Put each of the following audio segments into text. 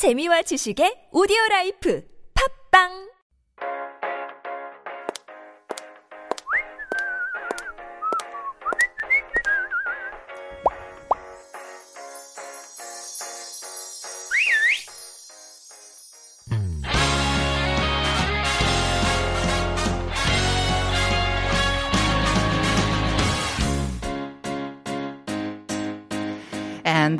재미와 지식의 오디오 라이프. 팝빵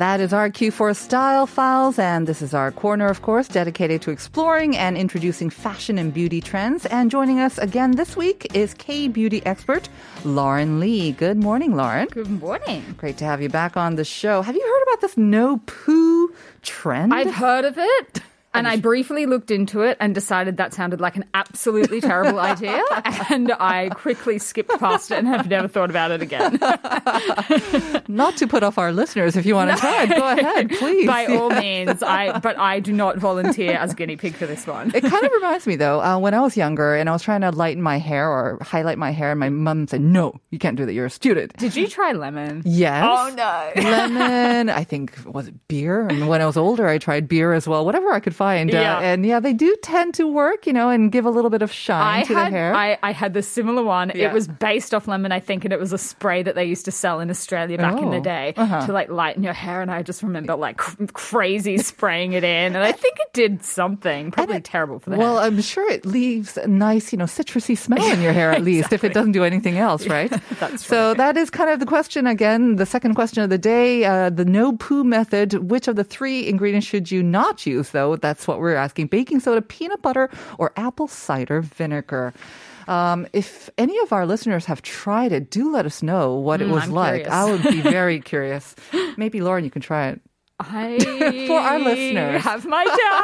that is our Q4 Style Files. And this is our corner, of course, dedicated to exploring and introducing fashion and beauty trends. And joining us again this week is K beauty expert Lauren Lee. Good morning, Lauren. Good morning. Great to have you back on the show. Have you heard about this no poo trend? I've heard of it. And I briefly looked into it and decided that sounded like an absolutely terrible idea. And I quickly skipped past it and have never thought about it again. Not to put off our listeners if you want to try it. Go ahead, please. By all means, I but I do not volunteer as guinea pig for this one. It kind of reminds me though, uh, when I was younger and I was trying to lighten my hair or highlight my hair, and my mom said, "No, you can't do that. You're a student." Did you try lemon? Yes. Oh no. Lemon. I think was it beer. And when I was older, I tried beer as well. Whatever I could find. Yeah. Uh, and yeah, they do tend to work, you know, and give a little bit of shine I to had the hair. I, I had the similar one. Yeah. It was based off lemon, I think, and it was a spray that they used to sell in Australia back in Oh, the day uh-huh. to like lighten your hair. And I just remember like cr- crazy spraying it in, and I think it did something. Probably it- terrible for the well, hair. I'm sure it leaves a nice, you know, citrusy smell in your hair at least if it doesn't do anything else, right? That's so that is kind of the question again. The second question of the day, uh, the no poo method. Which of the three ingredients should you not use, though? That's what we're asking. Baking soda, peanut butter, or apple cider vinegar. Um, if any of our listeners have tried it, do let us know what it Mm, was I'm like. curious. I would be very curious. Maybe Lauren, you can try it. I For our listeners. have my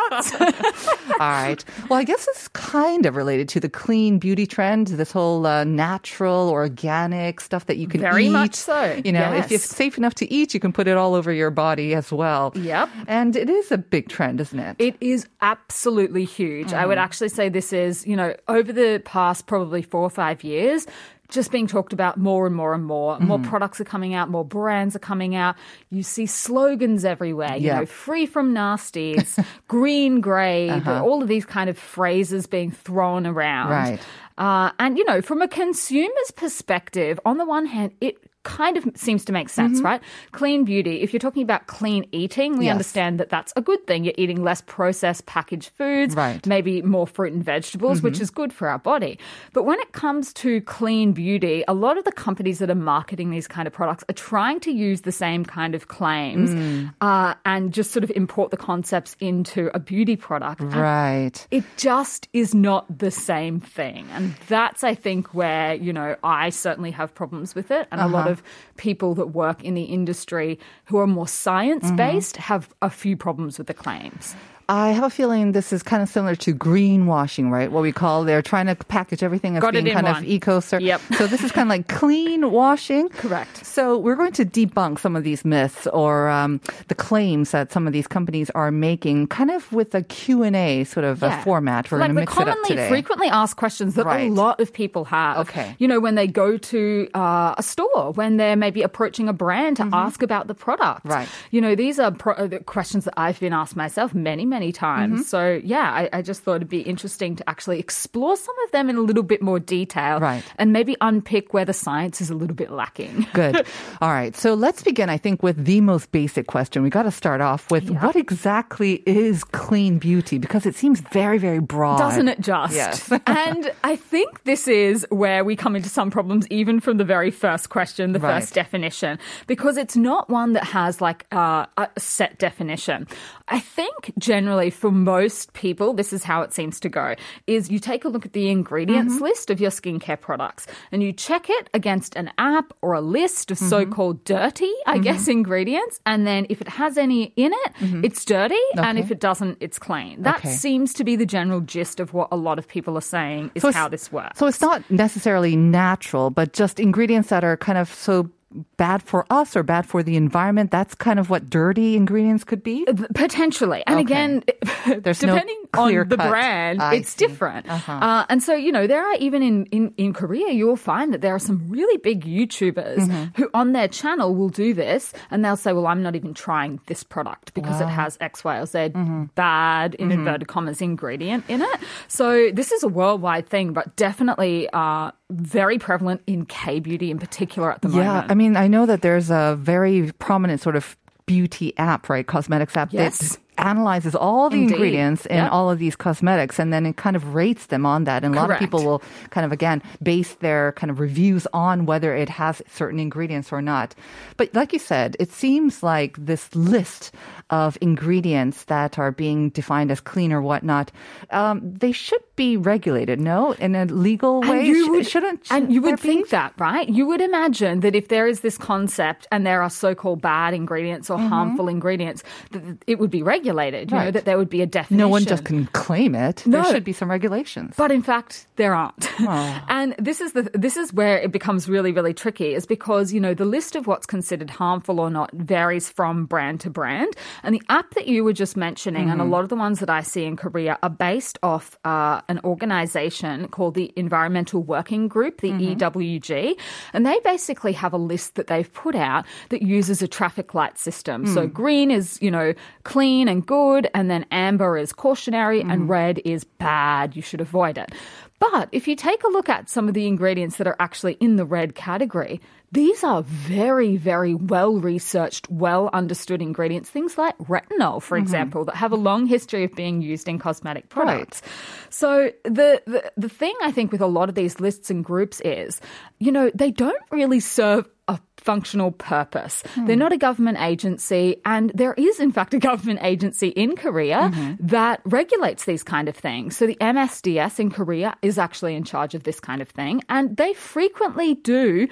doubts. All right. Well, I guess it's kind of related to the clean beauty trend, this whole uh, natural, organic stuff that you can Very eat. much so. You know, if it's safe enough to eat, you can put it all over your body as well. Yep. And it is a big trend, isn't it? It is absolutely huge. I would actually say this is, you know, over the past probably four or five years, just being talked about more and more and more. More products are coming out, more brands are coming out. You see slogans everywhere, you Yeah. know, free from nasties, green grade, all of these kind of phrases being thrown around. Right. Uh, and, you know, from a consumer's perspective, on the one hand, it kind of seems to make sense, mm-hmm. right? Clean beauty. If you're talking about clean eating, we Yes. understand that that's a good thing. You're eating less processed packaged foods, Right. maybe more fruit and vegetables, which mm-hmm. is good for our body. But when it comes to clean beauty, a lot of the companies that are marketing these kind of products are trying to use the same kind of claims mm. uh, and just sort of import the concepts into a beauty product. Right. it just is not the same thing. And that's, I think, where, you know, I certainly have problems with it. And a lot uh-huh. of people that work in the industry who are more science based mm-hmm. have a few problems with the claims. I have a feeling this is kind of similar to greenwashing, right? What we call they're trying to package everything as Got being in kind one. of eco. Yep. So this is kind of like clean washing. Correct. So we're going to debunk some of these myths or um, the claims that some of these companies are making, kind of with a Q and A sort of a Yeah. format. We're like going to mix it up commonly today. frequently asked questions that Right. a lot of people have. Okay. You know, when they go to uh, a store, when they're maybe approaching a brand to ask about the product. Mm-hmm. Right. You know, these are pro- uh, the questions that I've been asked myself many, many times. Mm-hmm. So, yeah, I, I just thought it'd be interesting to actually explore some of them in a little bit more detail. Right. And maybe unpick where the science is a little bit lacking. Good. All right. So let's begin, I think, with the most basic question. We got to start off with what exactly is clean beauty? Because it seems very, very broad. Doesn't it just? Yes. and I think this is where we come into some problems, even from the very first question, the Right. first definition, because it's not one that has like uh, a set definition. I think generally for most people, this is how it seems to go: is you take a look at the ingredients Mm-hmm. list of your skincare products and you check it against an app or a list Mm-hmm. of so-called dirty, I guess, ingredients, and then if it has any in it, it's dirty, and Mm-hmm. If it doesn't, it's clean. That Okay. seems to be the general gist of what a lot of people are saying is So how this works. So it's not necessarily natural, but just ingredients that are kind of so bad for us or bad for the environment. That's kind of what dirty ingredients could be. Potentially. And Okay. again, There's no depending on Clear the brand, I it's see. different. Uh-huh. Uh, and so, you know, there are even in, in, in Korea, you will find that there are some really big YouTubers Mm-hmm. who on their channel will do this and they'll say, well, I'm not even trying this product because it has X, Y, or Z Mm-hmm. bad, in inverted commas, ingredient in it. So this is a worldwide thing, but definitely uh, very prevalent in K beauty in particular at the Yeah, moment. Yeah, I mean, I know that there's a very prominent sort of beauty app, right? Cosmetics app Yes. that analyzes all the Indeed. ingredients in Yep. all of these cosmetics and then it kind of rates them on that. And a lot of people will kind of, again, base their kind of reviews on whether it has certain ingredients or not. But like you said, it seems like this list of ingredients that are being defined as clean or whatnot, um, they should be regulated, no? In a legal way? And you would, shouldn't and you would think that, right? You would imagine that if there is this concept and there are so-called bad ingredients or harmful ingredients, that it would be regulated. You know, Mm-hmm. That there would be a definition. No one just can claim it. No. There should be some regulations. But in fact, there aren't. and this is the this is where it becomes really really tricky is because, you know, the list of what's considered harmful or not varies from brand to brand. And the app that you were just mentioning and a lot of the ones that I see in Korea are based off uh, an organization called the Environmental Working Group, the EWG, and they basically have a list that they've put out that uses a traffic light system. So green is, you know, clean and good, and then amber is cautionary, and mm. red is bad. You should avoid it. But if you take a look at some of the ingredients that are actually in the red category, these are very, very well researched, well understood ingredients. Things like retinol, for mm-hmm. example, that have a long history of being used in cosmetic products. So the, the the thing I think with a lot of these lists and groups is, you know, they don't really serve a functional purpose. They're not a government agency, and there is, in fact, a government agency in Korea that regulates these kind of things. So the MFDS in Korea is actually in charge of this kind of thing, and they frequently do,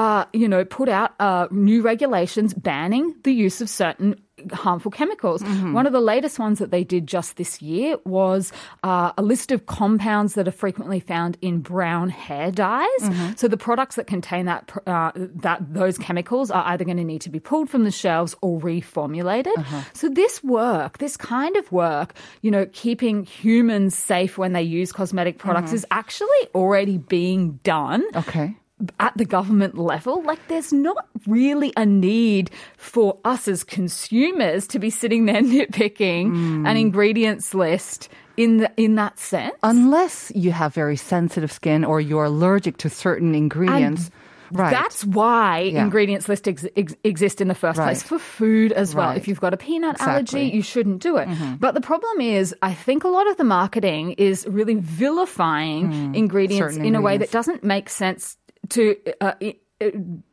uh, you know, put out uh, new regulations banning the use of certain harmful chemicals. One of the latest ones that they did just this year was uh, a list of compounds that are frequently found in brown hair dyes. So the products that contain that uh, that those chemicals are either going to need to be pulled from the shelves or reformulated. So this work, this kind of work, you know, keeping humans safe when they use cosmetic products is actually already being done okay. At the government level, like there's not really a need for us as consumers to be sitting there nitpicking an ingredients list in the, in that sense. Unless you have very sensitive skin or you're allergic to certain ingredients. right. That's why Yeah. ingredients lists ex- ex- exist in the first place for food as well. Right. If you've got a peanut Exactly. Mm-hmm. allergy, you shouldn't do it. But the problem is, I think a lot of the marketing is really vilifying ingredients Mm. Certain in a way that doesn't make sense to. Uh,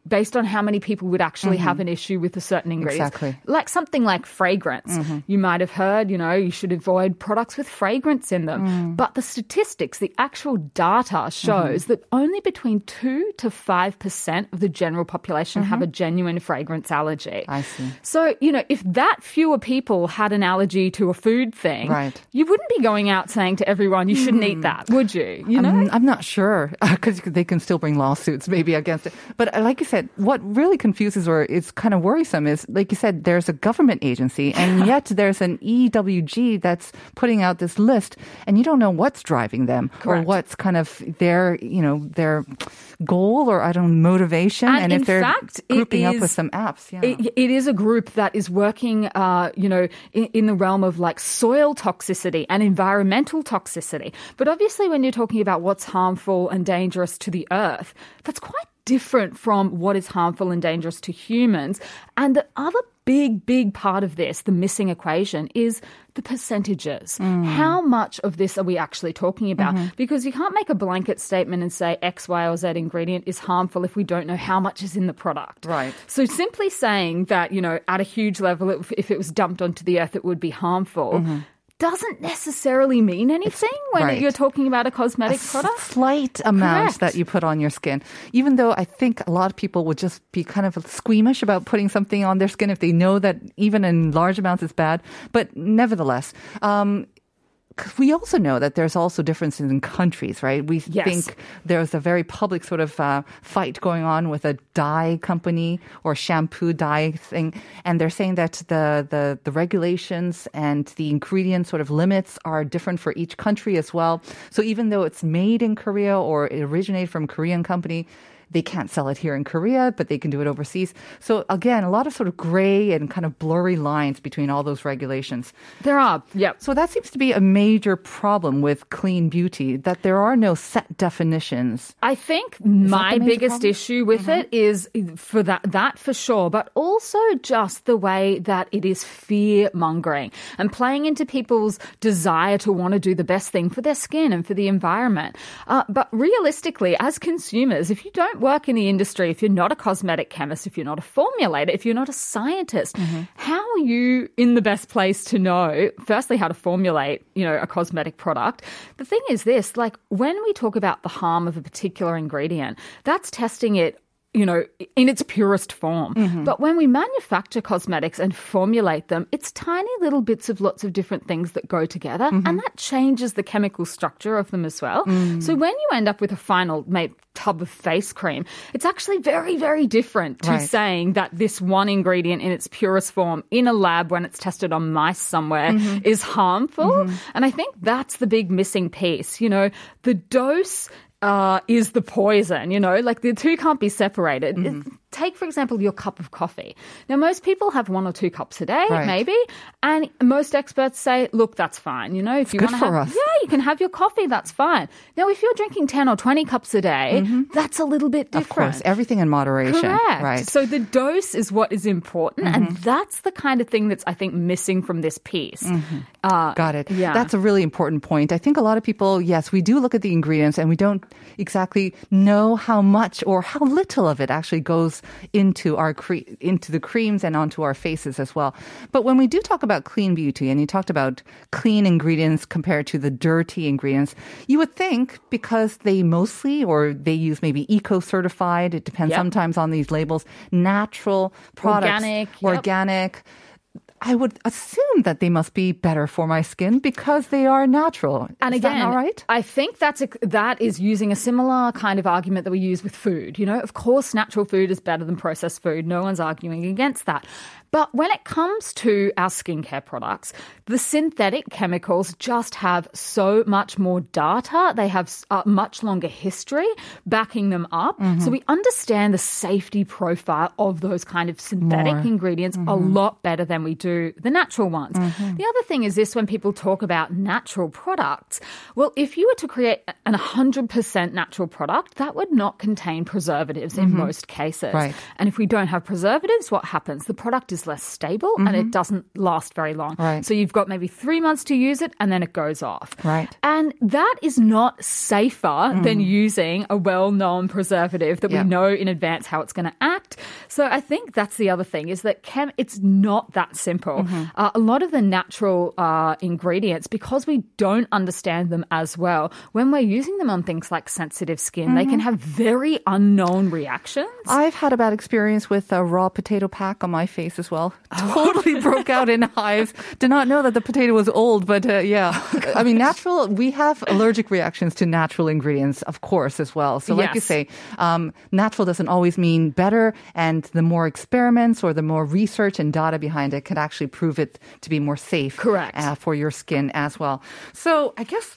based on how many people would actually have an issue with a certain ingredient. Mm-hmm. Exactly. Like something like fragrance. Mm-hmm. You might have heard, you know, you should avoid products with fragrance in them. Mm. But the statistics, the actual data shows Mm-hmm. that only between 2 to 5% of the general population have a genuine fragrance allergy. Mm-hmm. I see. So, you know, if that fewer people had an allergy to a food thing, Right. You wouldn't be going out saying to everyone, you shouldn't eat that, would you? You know? I'm, I'm not sure because they can still bring lawsuits maybe against it. But uh, like you said, what really confuses or is kind of worrisome is, like you said, there's a government agency and yet there's an EWG that's putting out this list and you don't know what's driving them or what's kind of their, you know, their goal or I don't know, motivation. And in if they're fact, grouping up with some apps. Yeah. It, it is a group that is working, uh, you know, in, in the realm of like soil toxicity and environmental toxicity. But obviously, when you're talking about what's harmful and dangerous to the earth, that's quite different from what is harmful and dangerous to humans. And the other big, big part of this, the missing equation, is the percentages. Mm. How much of this are we actually talking about? Mm-hmm. Because you can't make a blanket statement and say X, Y, or Z ingredient is harmful if we don't know how much is in the product. Right. So simply saying that, you know, at a huge level, if- if it was dumped onto the earth, it would be harmful. Mm-hmm. Doesn't necessarily mean anything when right. you're talking about a cosmetic s- product. slight amount Correct. that you put on your skin. Even though I think a lot of people would just be kind of squeamish about putting something on their skin if they know that even in large amounts it's bad. But nevertheless, um, we also know that there's also differences in countries, right? We Yes. think there's a very public sort of uh, fight going on with a dye company or shampoo dye thing, and they're saying that the, the the regulations and the ingredient sort of limits are different for each country as well. So even though it's made in Korea or it originated from a Korean company. They can't sell it here in Korea, but they can do it overseas. So again, a lot of sort of gray and kind of blurry lines between all those regulations. There are, yep. So that seems to be a major problem with clean beauty that there are no set definitions. I think my biggest problem? issue with it is for that that for sure, but also just the way that it is fear mongering and playing into people's desire to want to do the best thing for their skin and for the environment. Uh, but realistically, as consumers, if you don't work in the industry, if you're not a cosmetic chemist, if you're not a formulator, if you're not a scientist, mm-hmm. how are you in the best place to know, firstly, how to formulate, you know, a cosmetic product? The thing is this, like when we talk about the harm of a particular ingredient, that's testing it you know, in its purest form. Mm-hmm. But when we manufacture cosmetics and formulate them, it's tiny little bits of lots of different things that go together, mm-hmm. and that changes the chemical structure of them as well. Mm. So when you end up with a final made tub of face cream, it's actually very, very different to Right. saying that this one ingredient in its purest form in a lab when it's tested on mice somewhere mm-hmm. is harmful. And I think that's the big missing piece. You know, the dose uh, is the poison, you know, like the two can't be separated. Mm-hmm. Take, for example, your cup of coffee. Now, most people have one or two cups a day, Right. maybe, and most experts say, look, that's fine. You know, if you want to have, us. yeah, you can have your coffee, that's fine. Now, if you're drinking 10 or 20 cups a day, that's a little bit Mm-hmm. Of course, everything in moderation. Correct. Right. Mm-hmm. So the dose is what is important, and that's the kind of thing that's I think missing from this piece. Uh, Got it. Yeah. That's a really important point. I think a lot of people, yes, we do look at the ingredients and we don't exactly know how much or how little of it actually goes into our cre- into the creams and onto our faces as well. But when we do talk about clean beauty and you talked about clean ingredients compared to the dirty ingredients, you would think because they mostly or they use maybe eco certified, it depends Yep. sometimes on these labels, natural products, Organic, yep. organic. I would assume that they must be better for my skin because they are natural. And Is again, that not right? I think that's a, that is using a similar kind of argument that we use with food. You know, of course, natural food is better than processed food. No one's arguing against that. But when it comes to our skincare products, the synthetic chemicals just have so much more data. They have a much longer history backing them up. Mm-hmm. So we understand the safety profile of those kind of synthetic More. ingredients a Mm-hmm. lot better than we do the natural ones. Mm-hmm. The other thing is this when people talk about natural products, well, if you were to create an 100% natural product, that would not contain preservatives in mm-hmm. most cases. Right. And if we don't have preservatives, what happens? The product is less stable and it mm-hmm. doesn't last very long. Right. So you've got maybe three months to use it and then it goes off. Right. And that is not safer than mm. using a well known preservative that Yeah. we know in advance how it's going to act. So I think that's the other thing is that chem, it's not that simple. Uh, a lot of the natural uh, ingredients, because we don't understand them as well, when we're using them on things like sensitive skin, they can have very unknown reactions. I've had a bad experience with a raw potato pack on my face as well. Oh. Totally broke out in hives. Did not know that the potato was old, but uh, yeah. Oh, I mean, natural, we have allergic reactions to natural ingredients, of course, as well. So, like you say, um, natural doesn't always mean better. And the more experiments or the more research and data behind it can actually prove it to be more safe Correct. uh, for your skin as well. So, I guess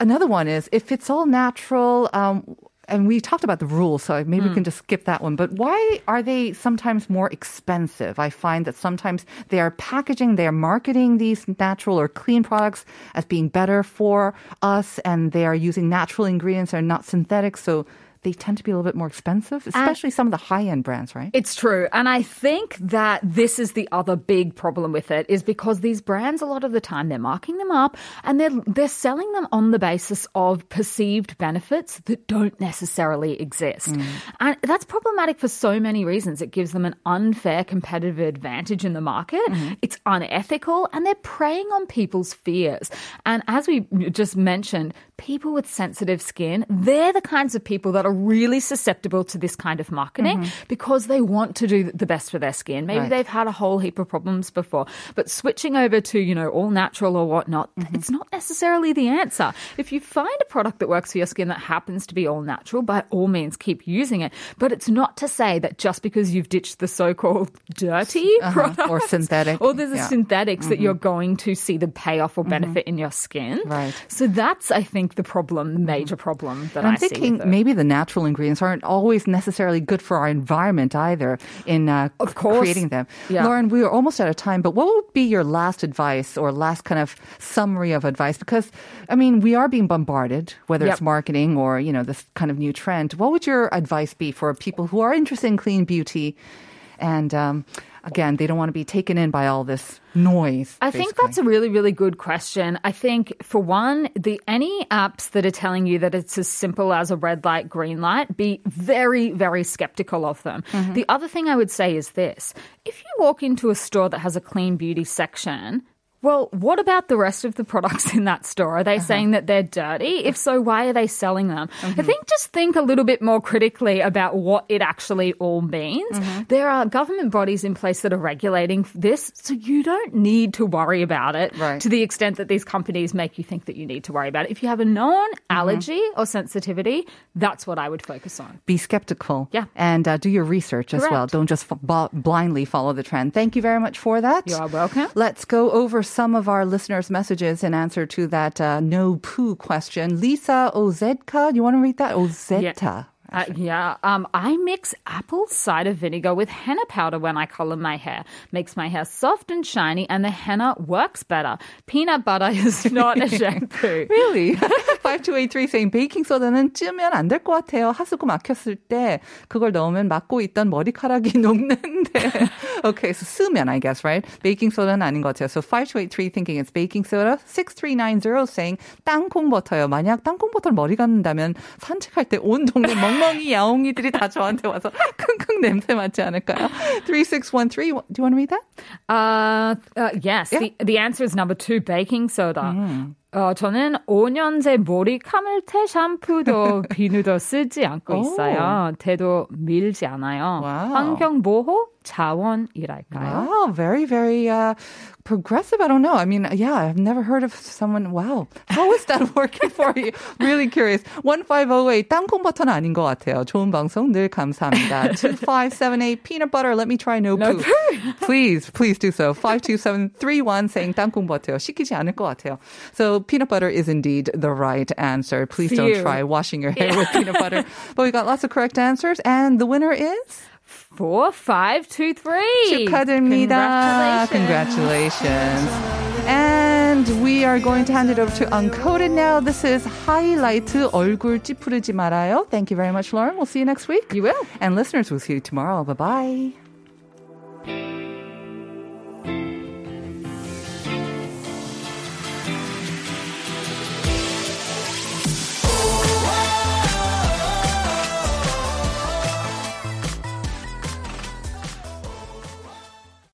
another one is if it's all natural, um, and we talked about the rules, so maybe we can just skip that one. But why are they sometimes more expensive? I find that sometimes they are packaging, they are marketing these natural or clean products as being better for us, and they are using natural ingredients and not synthetic. So they tend to be a little bit more expensive, especially some of the high end brands, right? It's true. And I think that this is the other big problem with it is because these brands a lot of the time they're marking them up and they're they're selling them on the basis of perceived benefits that don't necessarily exist. Mm. And that's problematic for so many reasons. It gives them an unfair competitive advantage in the market. Mm-hmm. It's unethical and they're preying on people's fears. And as we just mentioned, people with sensitive skin, they're the kinds of people that are really susceptible to this kind of marketing because they want to do the best for their skin. Maybe Right. they've had a whole heap of problems before, but switching over to, you know, all natural or whatnot, it's not necessarily the answer. If you find a product that works for your skin that happens to be all natural, by all means keep using it. But it's not to say that just because you've ditched the so-called dirty Uh-huh, products or synthetic, or there's a yeah. Mm-hmm. synthetics that you're going to see the payoff or benefit in your skin. Right. So that's, I think, the problem, the major problem that And I'm I see. thinking maybe the natural ingredients aren't always necessarily good for our environment either in uh, Of course. creating them. Yeah. Lauren, we are almost out of time, but what would be your last advice or last kind of summary of advice? Because, I mean, we are being bombarded, whether it's marketing or, you know, this kind of new trend. What would your advice be for people who are interested in clean beauty and, um, again, they don't want to be taken in by all this noise? I think that's a really, really good question. I think for one, the any apps that are telling you that it's as simple as a red light, green light, be very, very skeptical of them. Mm-hmm. The other thing I would say is this: if you walk into a store that has a clean beauty section. Well, what about the rest of the products in that store? Are they uh-huh. saying that they're dirty? If uh-huh. so, why are they selling them? I mm-hmm. think just think a little bit more critically about what it actually all means. Mm-hmm. There are government bodies in place that are regulating this, so you don't need to worry about it Right. to the extent that these companies make you think that you need to worry about it. If you have a known mm-hmm. allergy or sensitivity, that's what I would focus on. be skeptical Yeah. and uh, do your research as well. Don't just f- b- blindly follow the trend. Thank you very much for that. You are welcome. Let's go over some of our listeners' messages in answer to that uh, no poo question. Lisa Ozetka, you want to read that? Ozeta. Uh, yeah, um, I mix apple cider vinegar with henna powder when I color my hair. Makes my hair soft and shiny, and the henna works better. Peanut butter is not a shampoo. Really? 5283 saying 베이킹 소다는 찌면 안 될 것 같아요. 하수구 막혔을 때 그걸 넣으면 막고 있던 머리카락이 녹는데. okay, so 쓰면 I guess, right? 베이킹 소다는 아닌 것 같아요. So 5283 thinking it's baking soda. 6390 saying 땅콩 버터요. 만약 땅콩 버터를 머리 감는다면 산책할 때 온 동네 멍멍이 야옹이들이 다 저한테 와서 킁킁 냄새 맡지 않을까요? 3613 do you want to read that? Uh, uh, yes, Yeah. the, the answer is number two, baking soda. Mm. 어, 저는 5년째 머리 감을 때 샴푸도 비누도 쓰지 않고 오. 있어요. 대도 밀지 않아요. 와우. 환경 보호 자원이랄까요? Wow, very, very uh, progressive. I don't know. I mean, yeah, I've never heard of someone. Wow, how is that working for you? Really curious. 1508 땅콩 버터는 아닌 것 같아요. 좋은 방송 늘 감사합니다. 2578 peanut butter. Let me try no, No poo. please, please do so. 52731 saying 땅콩 버터요. 시키지 않을 것 같아요. So peanut butter is indeed the right answer. Please don't Phew. try washing your hair with peanut butter. But we got lots of correct answers, and the winner is. Four, five, two, three. 축하드립니다. Congratulations. Congratulations. And we are going to hand it over to Uncoded now. This is Highlight 얼굴 찌푸르지 말아요. Thank you very much, Lauren. We'll see you next week. You will. And listeners, we'll see you tomorrow. Bye-bye.